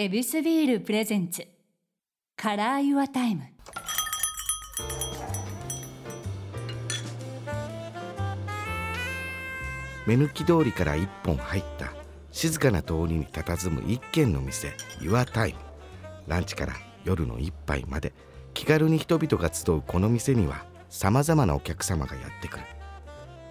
エビスビール presents。Color Your Time。目抜き通りから一本入った。静かな通りに佇む一軒の店。 Your Time ランチから夜の一杯まで。気軽に人々が集うこの店にはさまざまなお客様がやってくる。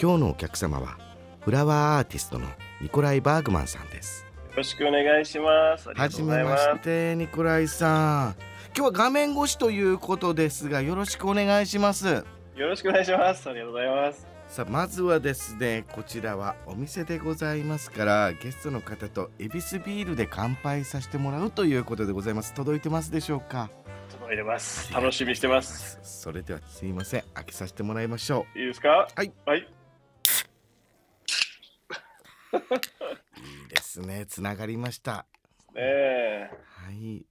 今日のお客様はフラワーアーティストのニコライ・バーグマンさんです。ろしくお願いします。はじめま。してニコライさん今日は画面越しということですがよろしくお願いしますよろしくお願いします。ありがとうございます。さあまずはですねこちらはお店でございますからゲストの方とエビスビールで乾杯させてもらうということでございます届いてますでしょうか？届いてます。楽しみにしてます。それではすいません開けさせてもらいましょいいですか？はい。はい。ですねつながりましたねえ。はい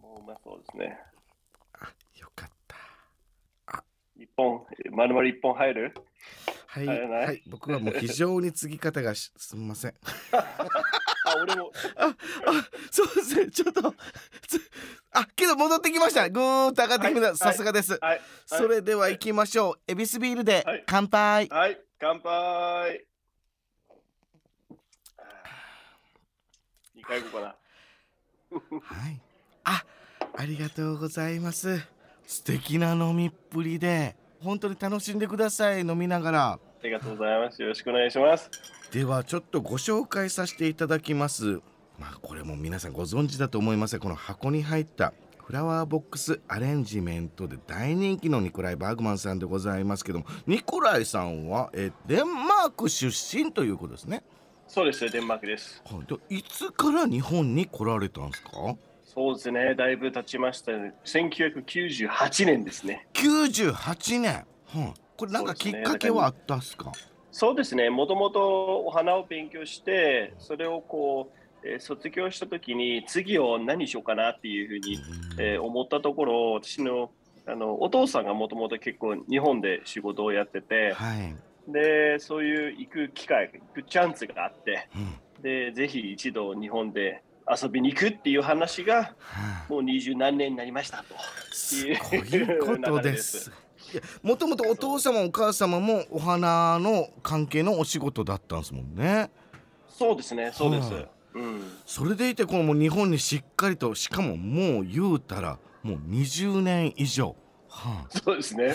もううまそうですね。あよかった一本、まるまる一本入る？はい、はい、僕はもう非常に継ぎ方がし すみません あ、俺も。あ、そうですね。ちょっと、つあ、けど戻ってきました。ぐーっと上がってきました。はいさすがです。はい。それでは行きましょう。エビスビールではい乾杯。はい。乾杯。二回行こうかな？はい。あ、ありがとうございます。素敵な飲みっぷりで、本当に楽しんでください。飲みながら。ありがとうございます。よろしくお願いします。ではちょっとご紹介させていただきますまあこれも皆さんご存知だと思いますがこの箱に入ったフラワーボックスアレンジメントで大人気のニコライ・バーグマンさんでございますけどもニコライさんはえデンマーク出身ということですね、そうですね。デンマークです。はい、でいつから日本に来られたんですか？そうですね。だいぶ経ちました、ね。1998年ですね。98年、はい、これなんかきっかけはあったんですか？そうですね、もともとお花を勉強して、それをこう、えー卒業したときに、次を何しようかなっていうふうに、えー思ったところ、私のあのお父さんがもともと結構日本で仕事をやってて、はい、でそういう行く機会、行くチャンスがあって、うんでぜひ一度日本で遊びに行くっていう話が、はいもう二十何年になりましたと。いことです。もともとお父様お母様もお花の関係のお仕事だったんですもんね。そうですね、そうです。はいうんそれでいてこの日本にしっかりとしかももう言うたらもう20年以上。はそうですね。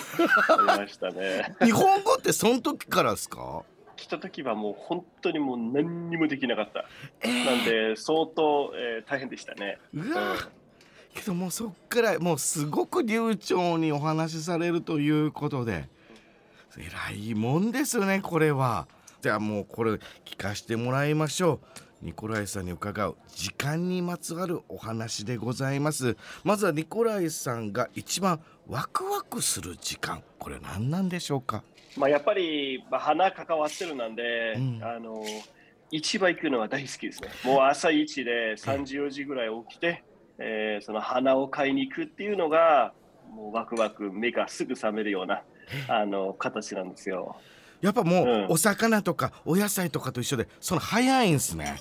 ありましたね。あ、日本語ってその時からですか？来た時はもう本当にもう何にもできなかった。えなんで相当、えー大変でしたね。うわけどもうそっからもうすごく流暢にお話しされるということで偉いもんですよねこれはじゃあもうこれ聞かしてもらいましょうニコライさんに伺う時間にまつわるお話でございます。まずはニコライさんが一番ワクワクする時間。これ何なんでしょうか？まあやっぱり、まあ、花関わってるなんで、うん。あの市場行くのは大好きですね。もう朝一で3時4時ぐらい起きて、えーその花を買いに行くっていうのがもうワクワク目がすぐ覚めるようなあの形なんですよ。やっぱもううん。お魚とかお野菜とかと一緒でその早いんすね。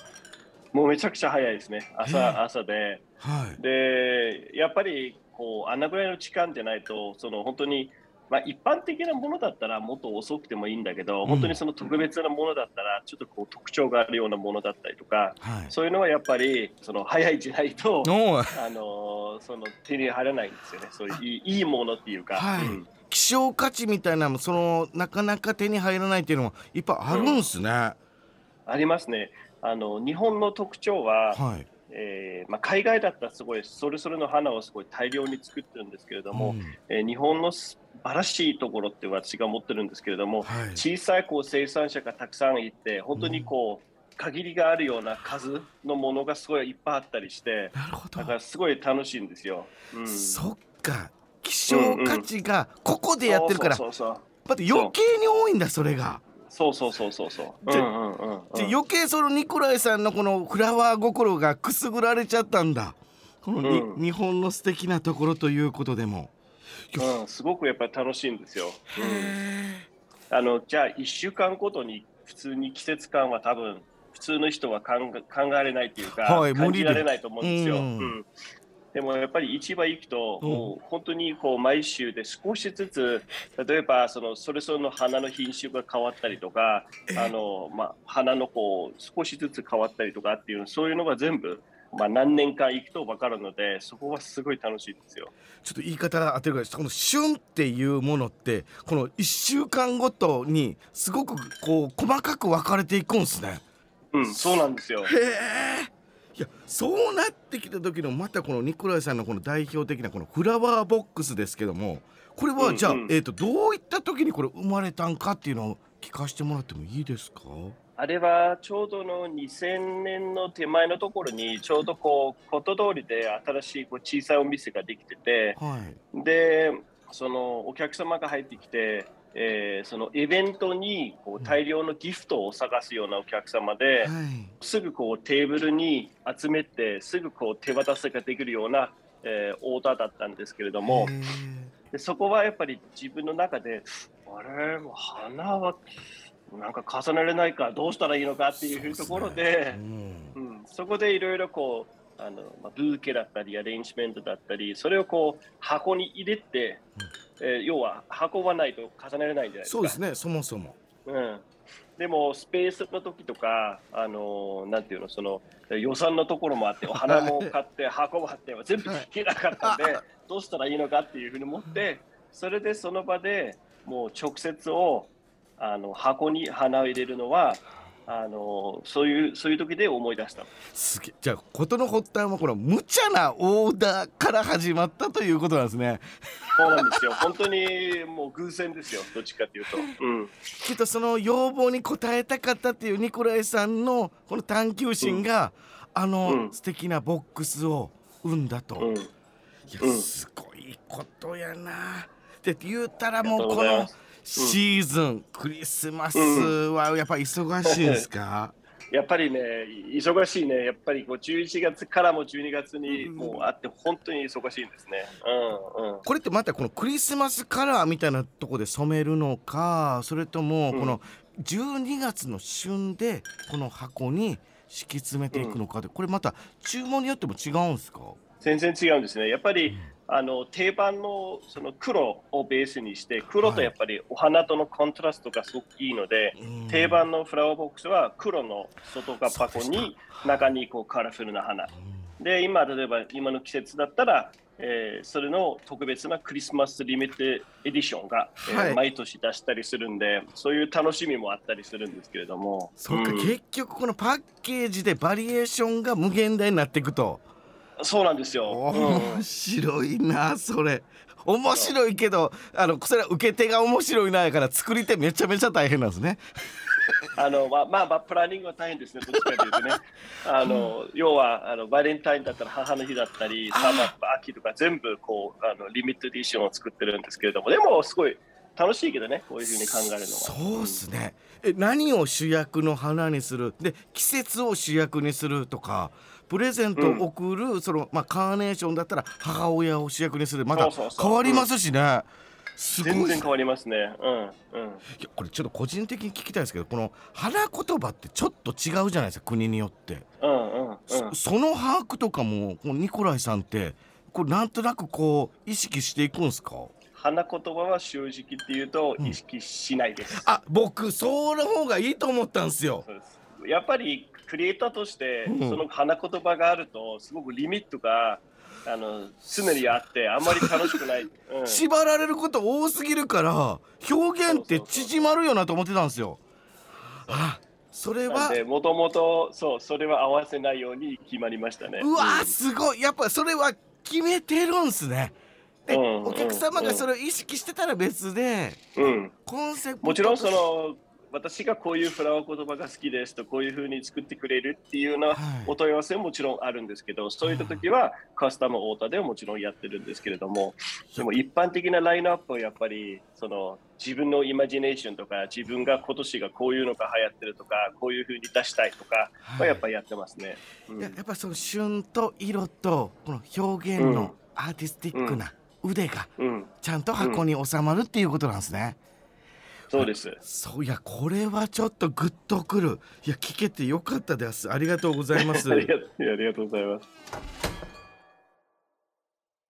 もうめちゃくちゃ早いですね。朝朝で。はい。でやっぱりこうあんなぐらいの時間じゃないとその本当に、まあ、一般的なものだったらもっと遅くてもいいんだけど、うん。本当にその特別なものだったらちょっとこう特徴があるようなものだったりとかはい。そういうのはやっぱりその早いじゃない。と、あのその手に入らないんですよね。そういういいいいものっていうか、はい。うん希少価値みたいなのもそのなかなか手に入らないっていうのもいっぱいあるんすね、ありますね。あの日本の特徴は、はい。えーまあ、海外だったらすごいそれぞれの花をすごい大量に作ってるんですけれども、うん。えー日本の素晴らしいところって私が思ってるんですけれども、はい。小さいこう生産者がたくさんいて本当にこう、限りがあるような数のものがすごいいっぱいあったりしてだからすごい楽しいんですよ。うん、そっか希少価値がここでやってるから、そうそうまた余計に多いんだそれが。そうそうそうそうそう。そう。じゃうんうんうんう余計そのニコライさんのこのフラワー心がくすぐられちゃったんだ。このに、うん。日本の素敵なところということでも。うん、すごくやっぱり楽しいんですよ。うん。あのじゃあ1週間ごとに普通に季節感は多分普普通の人は考え考えられないっていうか、はい無理で。感じられないと思うんですよ。ううんんでもやっぱり市場行くと、うんもう本当にこう毎週で少しずつ、例えばそのそれぞれの花の品種が変わったりとか、あのまあ、花のこう少しずつ変わったりとかっていう、そういうのが全部、まあ、何年間行くと分かるので、そこはすごい楽しいですよ。ちょっと言い方当てるからこの旬っていうものってこの1週間ごとにすごくこう細かく分かれていくんですね。うん、そうなんですよ。へえ。いやそうなってきた時のまたこのニコライさんのこの代表的なこのフラワーボックスですけどもこれはじゃあ、うんうんえー、とどういった時にこれ生まれたんかっていうのを聞かせてもらってもいいですか？あれはちょうどの2000年の手前のところにちょうどこうこと通りで新しいこう小さいお店ができててはい。でそのお客様が入ってきて、えーそのイベントにこう大量のギフトを探すようなお客様で、はい。すぐこうテーブルに集めてすぐこう手渡しができるような、えーオーダーだったんですけれどもでそこはやっぱり自分の中であれ？もう花はなんか重ねれないかどうしたらいいのかっていうところでう。んうん、そこでいろいろこうあの、まあ、ブーケだったりアレンジメントだったりそれをこう箱に入れて、えー要は運ばないと重ねれないじゃないですか。そうですねそもそも。うん、でもスペースの時とか、あのーなんていうのその予算のところもあってお花も買って箱もあって全部聞けなかったんでどうしたらいいのかっていうふうに思ってそれでその場でもう直接をあの箱に花を入れるのはあのーそういうそういう時で思い出した。のすげえ。じゃあ事の発端はこの無茶なオーダーから始まったということなんですね。そうなんですよ。本当にもう偶然ですよ。どっちかっていうと。うん。きっとその要望に応えたかったっていうニコライさんのこの探求心が、あの、うん。素敵なボックスを生んだと。うん、いやうん。すごいことやな。で言うたらもうこのシーズン、クリスマスはやっぱり忙しいですか、やっぱりね、忙しいね、やっぱりこう11月からも12月にもうあって、本当に忙しいんですね。うんうん、これってまたこのクリスマスカラーみたいなとこで染めるのかそれともうん。この12月の旬でこの箱に敷き詰めていくのかでこれまた注文によっても違うんですか？全然違うんですね。やっぱり、あの定番のその黒をベースにして、黒とやっぱりお花とのコントラストがすごくいいので、うん。定番のフラワーボックスは黒の外が箱に中にこうカラフルな花。で、今、例えば今の季節だったら、えーそれの特別なクリスマスリミテッドエディションが、えーはい。毎年出したりするんで、そういう楽しみもあったりするんですけれども。そうか、ん。結局このパッケージでバリエーションが無限大になっていくとそうなんですよ。うん面白いなそれ面白いけどあのそれは受け手が面白いなやから作り手めちゃめちゃ大変なんですね あのまあまあまあプランニングは大変ですね、どっちかというとね。あの要はあのバレンタインだったら母の日だったり、サマーとか秋とか全部こうあのリミットエディションを作ってるんですけれども、でもすごい楽しいけどね、こういうふうに考えるのは。そうっすねえ何を主役の花にする？で季節を主役にするとかプレゼントを送る、そのまあカーネーションだったら母親を主役にする。また変わりますしね、すごいっす全然変わりますね。うんうん。いやこれちょっと個人的に聞きたいですけどこの花言葉ってちょっと違うじゃないですか国によって、うんうんうん。そその把握とかもこのニコライさんってこれなんとなくこう意識していくんですか？花言葉は正直っていうとうん。意識しないです。あ僕その方がいいと思ったんです。よやっぱりクリエイターとしてうん。その花言葉があるとすごくリミットがあの常にあってあんまり楽しくない。うん。縛られること多すぎるから表現って縮まるよなと思ってたんですよ。あそれはもともと、そう、それは合わせないように決まりましたね。うわすごい。やっぱそれは決めてるんすねで、うんお客様がそれを意識してたら別で、うん、コンセプトもちろんそとの私がこういうフラワー言葉が好きですとこういうふうに作ってくれるっていうようなはい。お問い合わせももちろんあるんですけど、そういった時はカスタムオーダーでももちろんやってるんですけれどもでも一般的なラインナップはやっぱりその自分のイマジネーションとか自分が今年がこういうのが流行ってるとかこういうふうに出したいとかはやっぱりやってますね。うん。ややっぱその旬と色とこの表現うん。のアーティスティックな腕がうんちゃんと箱に収まるっていうことなんですね。そうです。そういやこれはちょっとグッとくるいや聞けてよかったですありがとうございますありがとうございます。